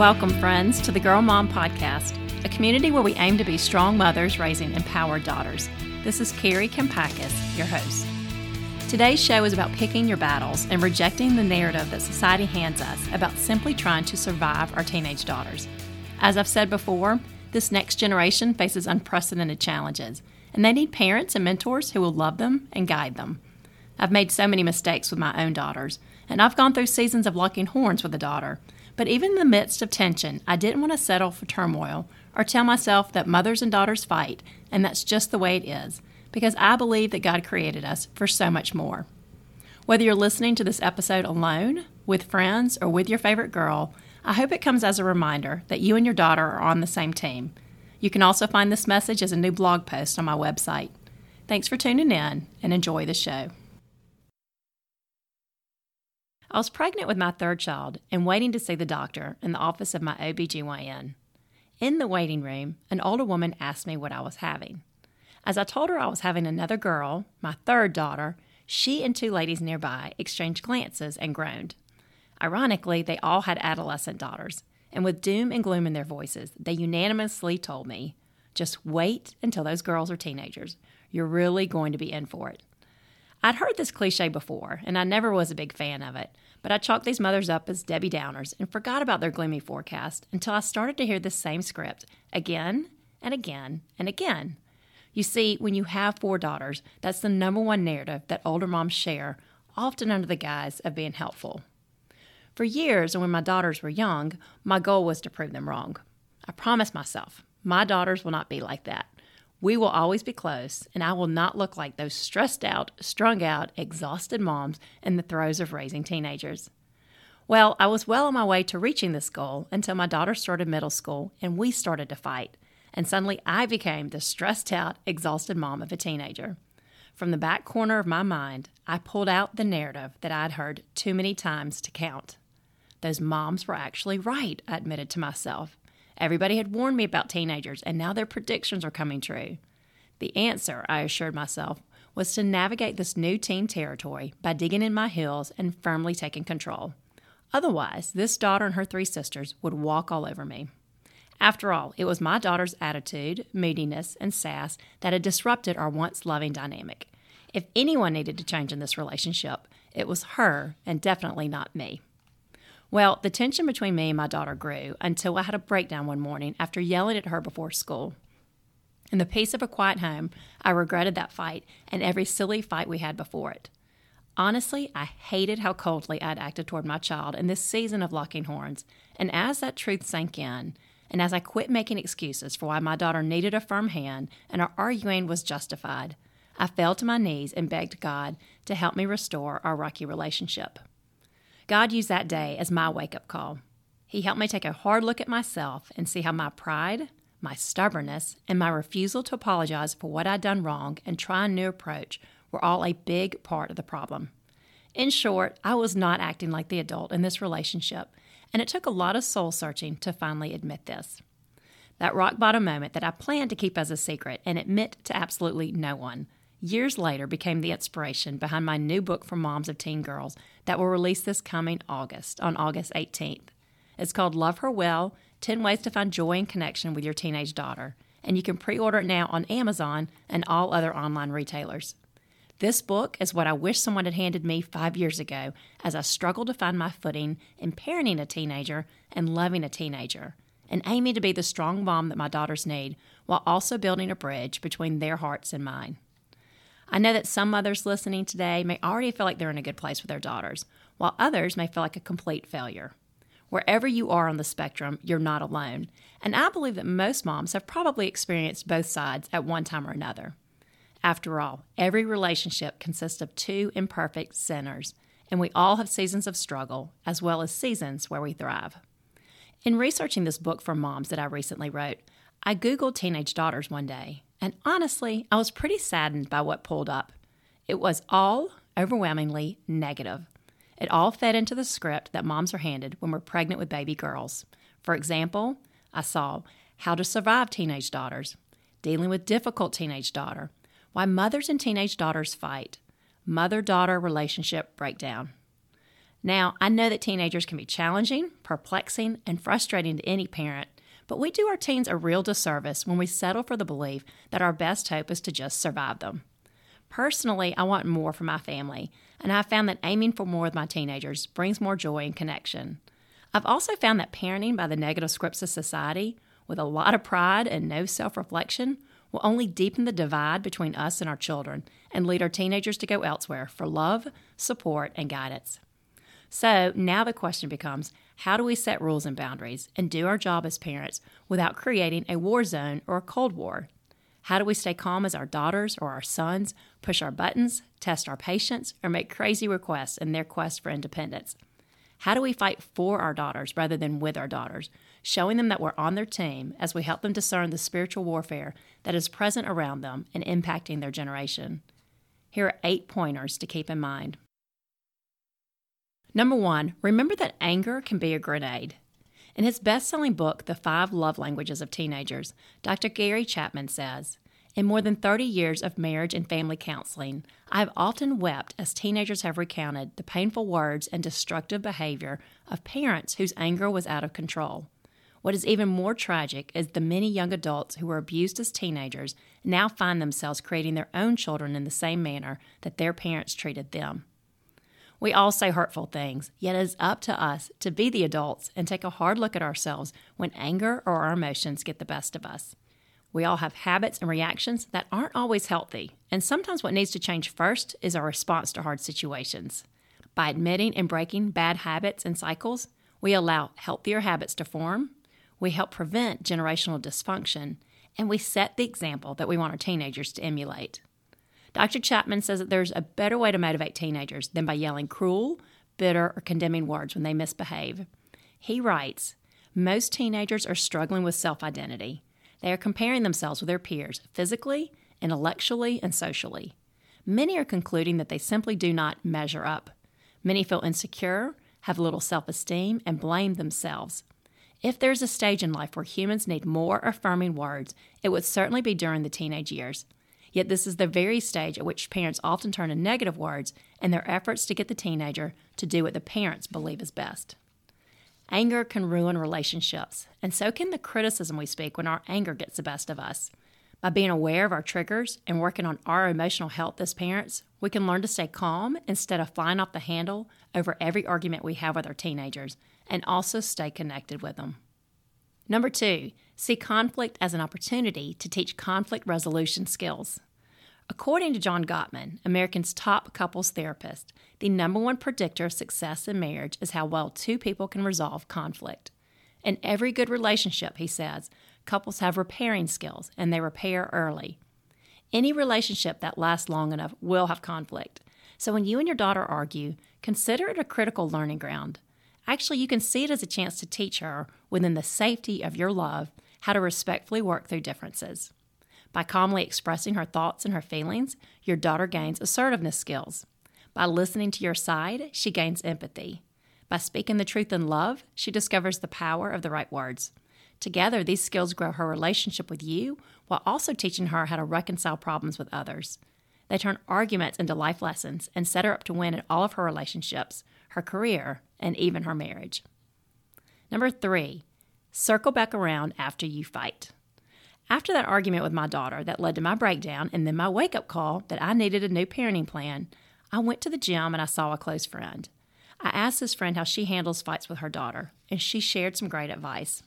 Welcome, friends, to the Girl Mom Podcast, a community where we aim to be strong mothers raising empowered daughters. This is Kari Kampakis, your host. Today's show is about picking your battles and rejecting the narrative that society hands us about simply trying to survive our teenage daughters. As I've said before, this next generation faces unprecedented challenges, and they need parents and mentors who will love them and guide them. I've made so many mistakes with my own daughters, and I've gone through seasons of locking horns with a daughter but even in the midst of tension, I didn't want to settle for turmoil or tell myself that mothers and daughters fight and that's just the way it is, because I believe that God created us for so much more. Whether you're listening to this episode alone, with friends, or with your favorite girl, I hope it comes as a reminder that you and your daughter are on the same team. You can also find this message as a new blog post on my website. Thanks for tuning in and enjoy the show. I was pregnant with my third child and waiting to see the doctor in the office of my OBGYN. In the waiting room, an older woman asked me what I was having. As I told her I was having another girl, my third daughter, she and two ladies nearby exchanged glances and groaned. Ironically, they all had adolescent daughters, and with doom and gloom in their voices, they unanimously told me, just wait until those girls are teenagers. You're really going to be in for it. I'd heard this cliche before, and I never was a big fan of it, but I chalked these mothers up as Debbie Downers and forgot about their gloomy forecast until I started to hear the same script again and again and again. You see, when you have four daughters, that's the number one narrative that older moms share, often under the guise of being helpful. For years, and when my daughters were young, my goal was to prove them wrong. I promised myself, my daughters will not be like that. We will always be close, and I will not look like those stressed out, strung out, exhausted moms in the throes of raising teenagers. Well, I was well on my way to reaching this goal until my daughter started middle school and we started to fight. And suddenly I became the stressed out, exhausted mom of a teenager. From the back corner of my mind, I pulled out the narrative that I'd heard too many times to count. Those moms were actually right, I admitted to myself. Everybody had warned me about teenagers, and now their predictions are coming true. The answer, I assured myself, was to navigate this new teen territory by digging in my heels and firmly taking control. Otherwise, this daughter and her three sisters would walk all over me. After all, it was my daughter's attitude, moodiness, and sass that had disrupted our once loving dynamic. If anyone needed to change in this relationship, it was her and definitely not me. Well, the tension between me and my daughter grew until I had a breakdown one morning after yelling at her before school. In the peace of a quiet home, I regretted that fight and every silly fight we had before it. Honestly, I hated how coldly I'd acted toward my child in this season of locking horns, and as that truth sank in, and as I quit making excuses for why my daughter needed a firm hand and our arguing was justified, I fell to my knees and begged God to help me restore our rocky relationship. God used that day as my wake up call. He helped me take a hard look at myself and see how my pride, my stubbornness, and my refusal to apologize for what I'd done wrong and try a new approach were all a big part of the problem. In short, I was not acting like the adult in this relationship, and it took a lot of soul searching to finally admit this. That rock bottom moment that I planned to keep as a secret and admit to absolutely no one years later became the inspiration behind my new book for moms of teen girls that will release this coming August, on August 18th. It's called Love Her Well 10 Ways to Find Joy and Connection with Your Teenage Daughter, and you can pre order it now on Amazon and all other online retailers. This book is what I wish someone had handed me five years ago as I struggled to find my footing in parenting a teenager and loving a teenager, and aiming to be the strong mom that my daughters need while also building a bridge between their hearts and mine. I know that some mothers listening today may already feel like they're in a good place with their daughters, while others may feel like a complete failure. Wherever you are on the spectrum, you're not alone. And I believe that most moms have probably experienced both sides at one time or another. After all, every relationship consists of two imperfect sinners, and we all have seasons of struggle as well as seasons where we thrive. In researching this book for moms that I recently wrote, I Googled teenage daughters one day and honestly, I was pretty saddened by what pulled up. It was all overwhelmingly negative. It all fed into the script that moms are handed when we're pregnant with baby girls. For example, I saw how to survive teenage daughters, dealing with difficult teenage daughter, why mothers and teenage daughters fight, mother daughter relationship breakdown. Now, I know that teenagers can be challenging, perplexing, and frustrating to any parent, but we do our teens a real disservice when we settle for the belief that our best hope is to just survive them. Personally, I want more for my family, and I've found that aiming for more with my teenagers brings more joy and connection. I've also found that parenting by the negative scripts of society, with a lot of pride and no self reflection, will only deepen the divide between us and our children and lead our teenagers to go elsewhere for love, support, and guidance. So now the question becomes how do we set rules and boundaries and do our job as parents without creating a war zone or a Cold War? How do we stay calm as our daughters or our sons push our buttons, test our patience, or make crazy requests in their quest for independence? How do we fight for our daughters rather than with our daughters, showing them that we're on their team as we help them discern the spiritual warfare that is present around them and impacting their generation? Here are eight pointers to keep in mind. Number one, remember that anger can be a grenade. In his best selling book, The Five Love Languages of Teenagers, Dr. Gary Chapman says, In more than 30 years of marriage and family counseling, I have often wept as teenagers have recounted the painful words and destructive behavior of parents whose anger was out of control. What is even more tragic is the many young adults who were abused as teenagers now find themselves creating their own children in the same manner that their parents treated them. We all say hurtful things, yet it is up to us to be the adults and take a hard look at ourselves when anger or our emotions get the best of us. We all have habits and reactions that aren't always healthy, and sometimes what needs to change first is our response to hard situations. By admitting and breaking bad habits and cycles, we allow healthier habits to form, we help prevent generational dysfunction, and we set the example that we want our teenagers to emulate. Dr. Chapman says that there's a better way to motivate teenagers than by yelling cruel, bitter, or condemning words when they misbehave. He writes Most teenagers are struggling with self identity. They are comparing themselves with their peers physically, intellectually, and socially. Many are concluding that they simply do not measure up. Many feel insecure, have little self esteem, and blame themselves. If there's a stage in life where humans need more affirming words, it would certainly be during the teenage years. Yet, this is the very stage at which parents often turn to negative words in their efforts to get the teenager to do what the parents believe is best. Anger can ruin relationships, and so can the criticism we speak when our anger gets the best of us. By being aware of our triggers and working on our emotional health as parents, we can learn to stay calm instead of flying off the handle over every argument we have with our teenagers, and also stay connected with them. Number two, see conflict as an opportunity to teach conflict resolution skills. According to John Gottman, American's top couples therapist, the number one predictor of success in marriage is how well two people can resolve conflict. In every good relationship, he says, couples have repairing skills and they repair early. Any relationship that lasts long enough will have conflict. So when you and your daughter argue, consider it a critical learning ground. Actually, you can see it as a chance to teach her, within the safety of your love, how to respectfully work through differences. By calmly expressing her thoughts and her feelings, your daughter gains assertiveness skills. By listening to your side, she gains empathy. By speaking the truth in love, she discovers the power of the right words. Together, these skills grow her relationship with you while also teaching her how to reconcile problems with others. They turn arguments into life lessons and set her up to win in all of her relationships, her career, and even her marriage. Number three, Circle back around after you fight. After that argument with my daughter that led to my breakdown and then my wake up call that I needed a new parenting plan, I went to the gym and I saw a close friend. I asked this friend how she handles fights with her daughter, and she shared some great advice.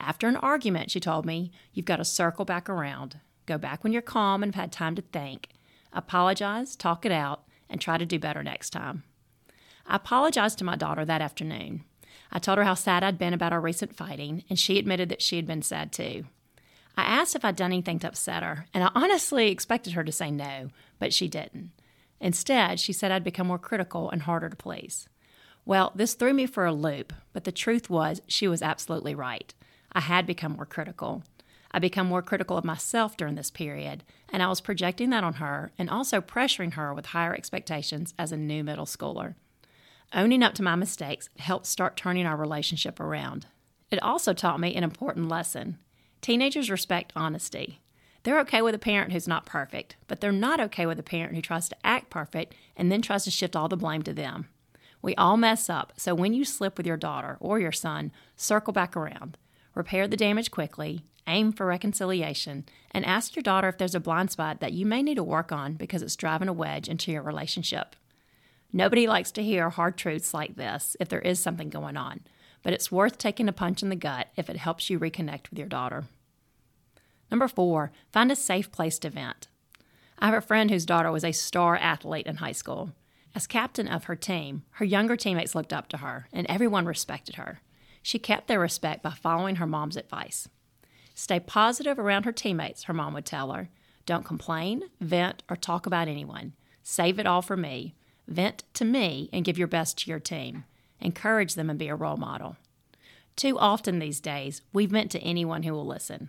After an argument, she told me, you've got to circle back around. Go back when you're calm and have had time to think. Apologize, talk it out, and try to do better next time. I apologized to my daughter that afternoon. I told her how sad I'd been about our recent fighting, and she admitted that she had been sad too. I asked if I'd done anything to upset her, and I honestly expected her to say no, but she didn't. Instead, she said I'd become more critical and harder to please. Well, this threw me for a loop, but the truth was she was absolutely right. I had become more critical. I become more critical of myself during this period, and I was projecting that on her and also pressuring her with higher expectations as a new middle schooler. Owning up to my mistakes helped start turning our relationship around. It also taught me an important lesson. Teenagers respect honesty. They're okay with a parent who's not perfect, but they're not okay with a parent who tries to act perfect and then tries to shift all the blame to them. We all mess up, so when you slip with your daughter or your son, circle back around. Repair the damage quickly, aim for reconciliation, and ask your daughter if there's a blind spot that you may need to work on because it's driving a wedge into your relationship. Nobody likes to hear hard truths like this if there is something going on, but it's worth taking a punch in the gut if it helps you reconnect with your daughter. Number four, find a safe place to vent. I have a friend whose daughter was a star athlete in high school. As captain of her team, her younger teammates looked up to her, and everyone respected her. She kept their respect by following her mom's advice. Stay positive around her teammates, her mom would tell her. Don't complain, vent, or talk about anyone. Save it all for me. Vent to me and give your best to your team. Encourage them and be a role model. Too often these days, we vent to anyone who will listen.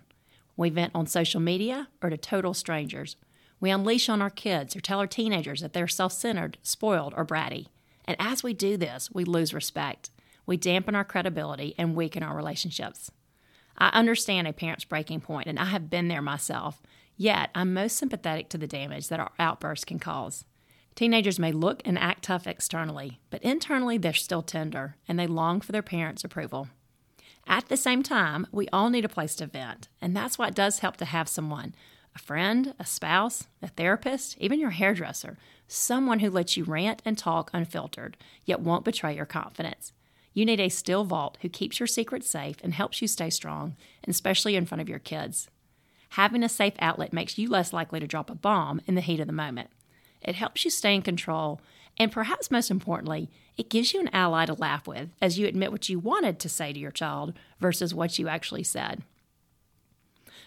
We vent on social media or to total strangers. We unleash on our kids or tell our teenagers that they're self centered, spoiled, or bratty. And as we do this, we lose respect. We dampen our credibility and weaken our relationships. I understand a parent's breaking point, and I have been there myself, yet I'm most sympathetic to the damage that our outbursts can cause. Teenagers may look and act tough externally, but internally they're still tender and they long for their parents' approval. At the same time, we all need a place to vent, and that's why it does help to have someone a friend, a spouse, a therapist, even your hairdresser, someone who lets you rant and talk unfiltered, yet won't betray your confidence. You need a still vault who keeps your secrets safe and helps you stay strong, especially in front of your kids. Having a safe outlet makes you less likely to drop a bomb in the heat of the moment. It helps you stay in control, and perhaps most importantly, it gives you an ally to laugh with as you admit what you wanted to say to your child versus what you actually said.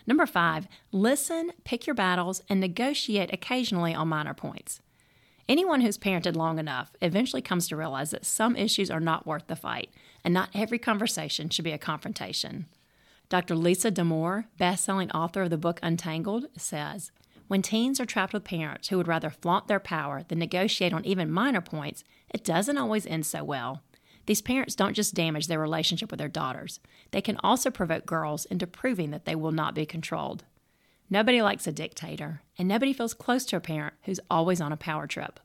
Number five, listen, pick your battles, and negotiate occasionally on minor points. Anyone who's parented long enough eventually comes to realize that some issues are not worth the fight, and not every conversation should be a confrontation. Dr. Lisa Damour, best-selling author of the book Untangled, says, when teens are trapped with parents who would rather flaunt their power than negotiate on even minor points, it doesn't always end so well. These parents don't just damage their relationship with their daughters, they can also provoke girls into proving that they will not be controlled. Nobody likes a dictator, and nobody feels close to a parent who's always on a power trip.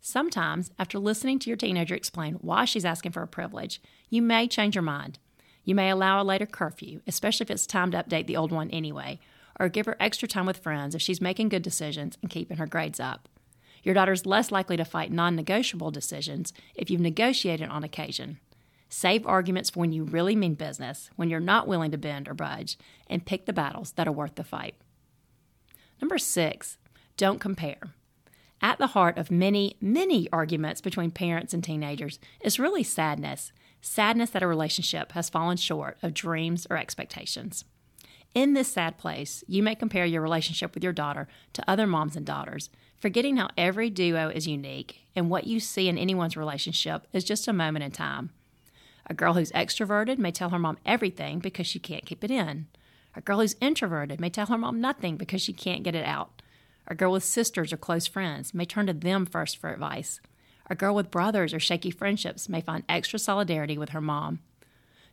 Sometimes, after listening to your teenager explain why she's asking for a privilege, you may change your mind. You may allow a later curfew, especially if it's time to update the old one anyway, or give her extra time with friends if she's making good decisions and keeping her grades up. Your daughter's less likely to fight non negotiable decisions if you've negotiated on occasion. Save arguments for when you really mean business, when you're not willing to bend or budge, and pick the battles that are worth the fight. Number six, don't compare. At the heart of many, many arguments between parents and teenagers is really sadness sadness that a relationship has fallen short of dreams or expectations. In this sad place, you may compare your relationship with your daughter to other moms and daughters, forgetting how every duo is unique and what you see in anyone's relationship is just a moment in time. A girl who's extroverted may tell her mom everything because she can't keep it in. A girl who's introverted may tell her mom nothing because she can't get it out. A girl with sisters or close friends may turn to them first for advice. A girl with brothers or shaky friendships may find extra solidarity with her mom.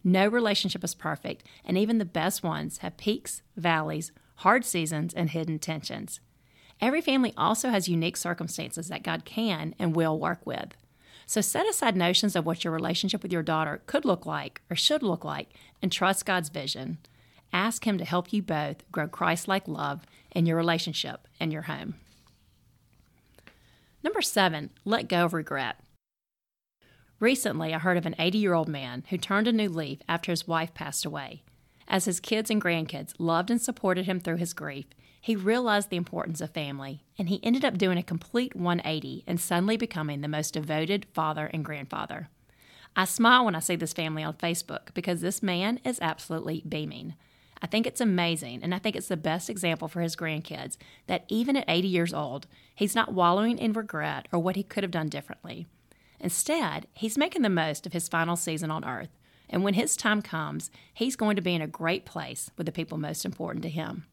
No relationship is perfect, and even the best ones have peaks, valleys, hard seasons, and hidden tensions. Every family also has unique circumstances that God can and will work with. So set aside notions of what your relationship with your daughter could look like or should look like and trust God's vision. Ask Him to help you both grow Christ like love in your relationship and your home. Number seven, let go of regret. Recently, I heard of an 80 year old man who turned a new leaf after his wife passed away. As his kids and grandkids loved and supported him through his grief, he realized the importance of family, and he ended up doing a complete 180 and suddenly becoming the most devoted father and grandfather. I smile when I see this family on Facebook because this man is absolutely beaming. I think it's amazing, and I think it's the best example for his grandkids that even at 80 years old, he's not wallowing in regret or what he could have done differently. Instead, he's making the most of his final season on earth, and when his time comes, he's going to be in a great place with the people most important to him.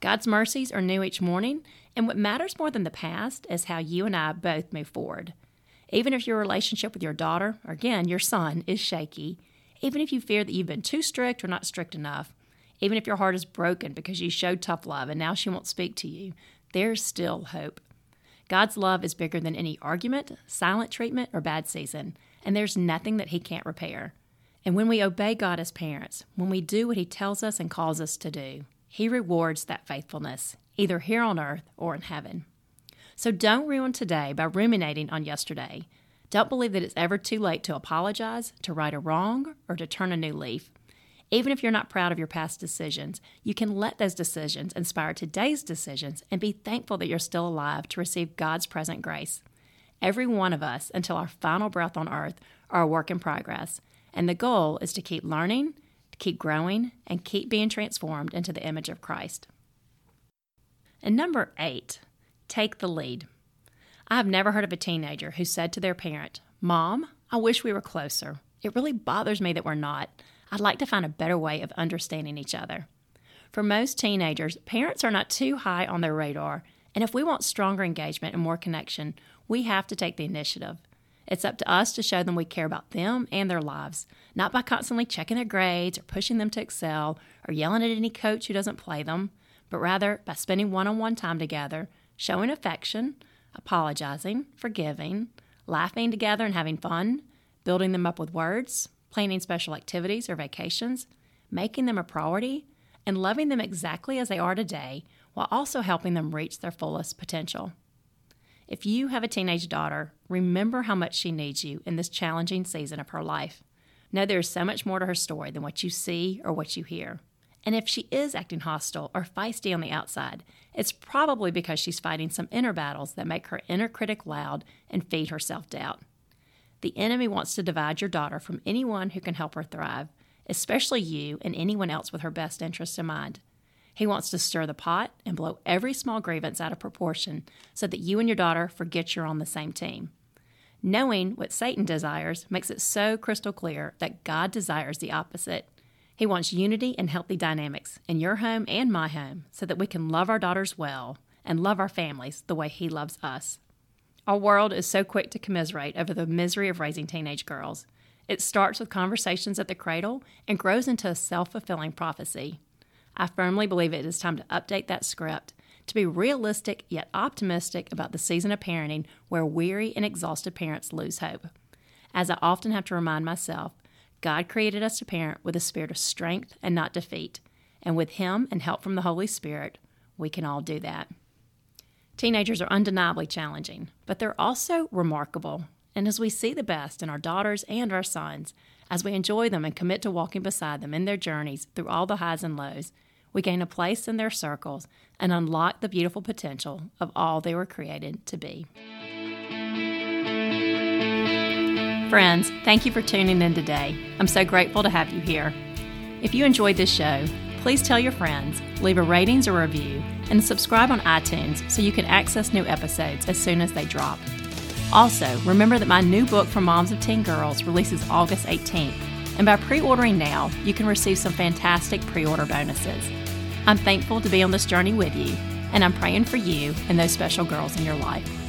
God's mercies are new each morning, and what matters more than the past is how you and I both move forward. Even if your relationship with your daughter, or again, your son, is shaky, even if you fear that you've been too strict or not strict enough, even if your heart is broken because you showed tough love and now she won't speak to you, there's still hope. God's love is bigger than any argument, silent treatment, or bad season, and there's nothing that He can't repair. And when we obey God as parents, when we do what He tells us and calls us to do, He rewards that faithfulness, either here on earth or in heaven. So don't ruin today by ruminating on yesterday. Don't believe that it's ever too late to apologize, to right a wrong, or to turn a new leaf. Even if you're not proud of your past decisions, you can let those decisions inspire today's decisions and be thankful that you're still alive to receive God's present grace. Every one of us, until our final breath on earth, are a work in progress, and the goal is to keep learning, to keep growing, and keep being transformed into the image of Christ. And number eight, take the lead. I have never heard of a teenager who said to their parent, Mom, I wish we were closer. It really bothers me that we're not. I'd like to find a better way of understanding each other. For most teenagers, parents are not too high on their radar, and if we want stronger engagement and more connection, we have to take the initiative. It's up to us to show them we care about them and their lives, not by constantly checking their grades or pushing them to excel or yelling at any coach who doesn't play them, but rather by spending one on one time together, showing affection, apologizing, forgiving, laughing together and having fun, building them up with words, planning special activities or vacations, making them a priority, and loving them exactly as they are today while also helping them reach their fullest potential. If you have a teenage daughter, remember how much she needs you in this challenging season of her life. Know there is so much more to her story than what you see or what you hear. And if she is acting hostile or feisty on the outside, it's probably because she's fighting some inner battles that make her inner critic loud and feed her self doubt. The enemy wants to divide your daughter from anyone who can help her thrive, especially you and anyone else with her best interests in mind. He wants to stir the pot and blow every small grievance out of proportion so that you and your daughter forget you're on the same team. Knowing what Satan desires makes it so crystal clear that God desires the opposite. He wants unity and healthy dynamics in your home and my home so that we can love our daughters well and love our families the way He loves us. Our world is so quick to commiserate over the misery of raising teenage girls. It starts with conversations at the cradle and grows into a self fulfilling prophecy. I firmly believe it is time to update that script to be realistic yet optimistic about the season of parenting where weary and exhausted parents lose hope. As I often have to remind myself, God created us to parent with a spirit of strength and not defeat, and with Him and help from the Holy Spirit, we can all do that. Teenagers are undeniably challenging, but they're also remarkable. And as we see the best in our daughters and our sons, as we enjoy them and commit to walking beside them in their journeys through all the highs and lows, we gain a place in their circles and unlock the beautiful potential of all they were created to be. Friends, thank you for tuning in today. I'm so grateful to have you here. If you enjoyed this show, please tell your friends, leave a ratings or review, and subscribe on iTunes so you can access new episodes as soon as they drop. Also, remember that my new book for moms of teen girls releases August 18th, and by pre ordering now, you can receive some fantastic pre order bonuses. I'm thankful to be on this journey with you, and I'm praying for you and those special girls in your life.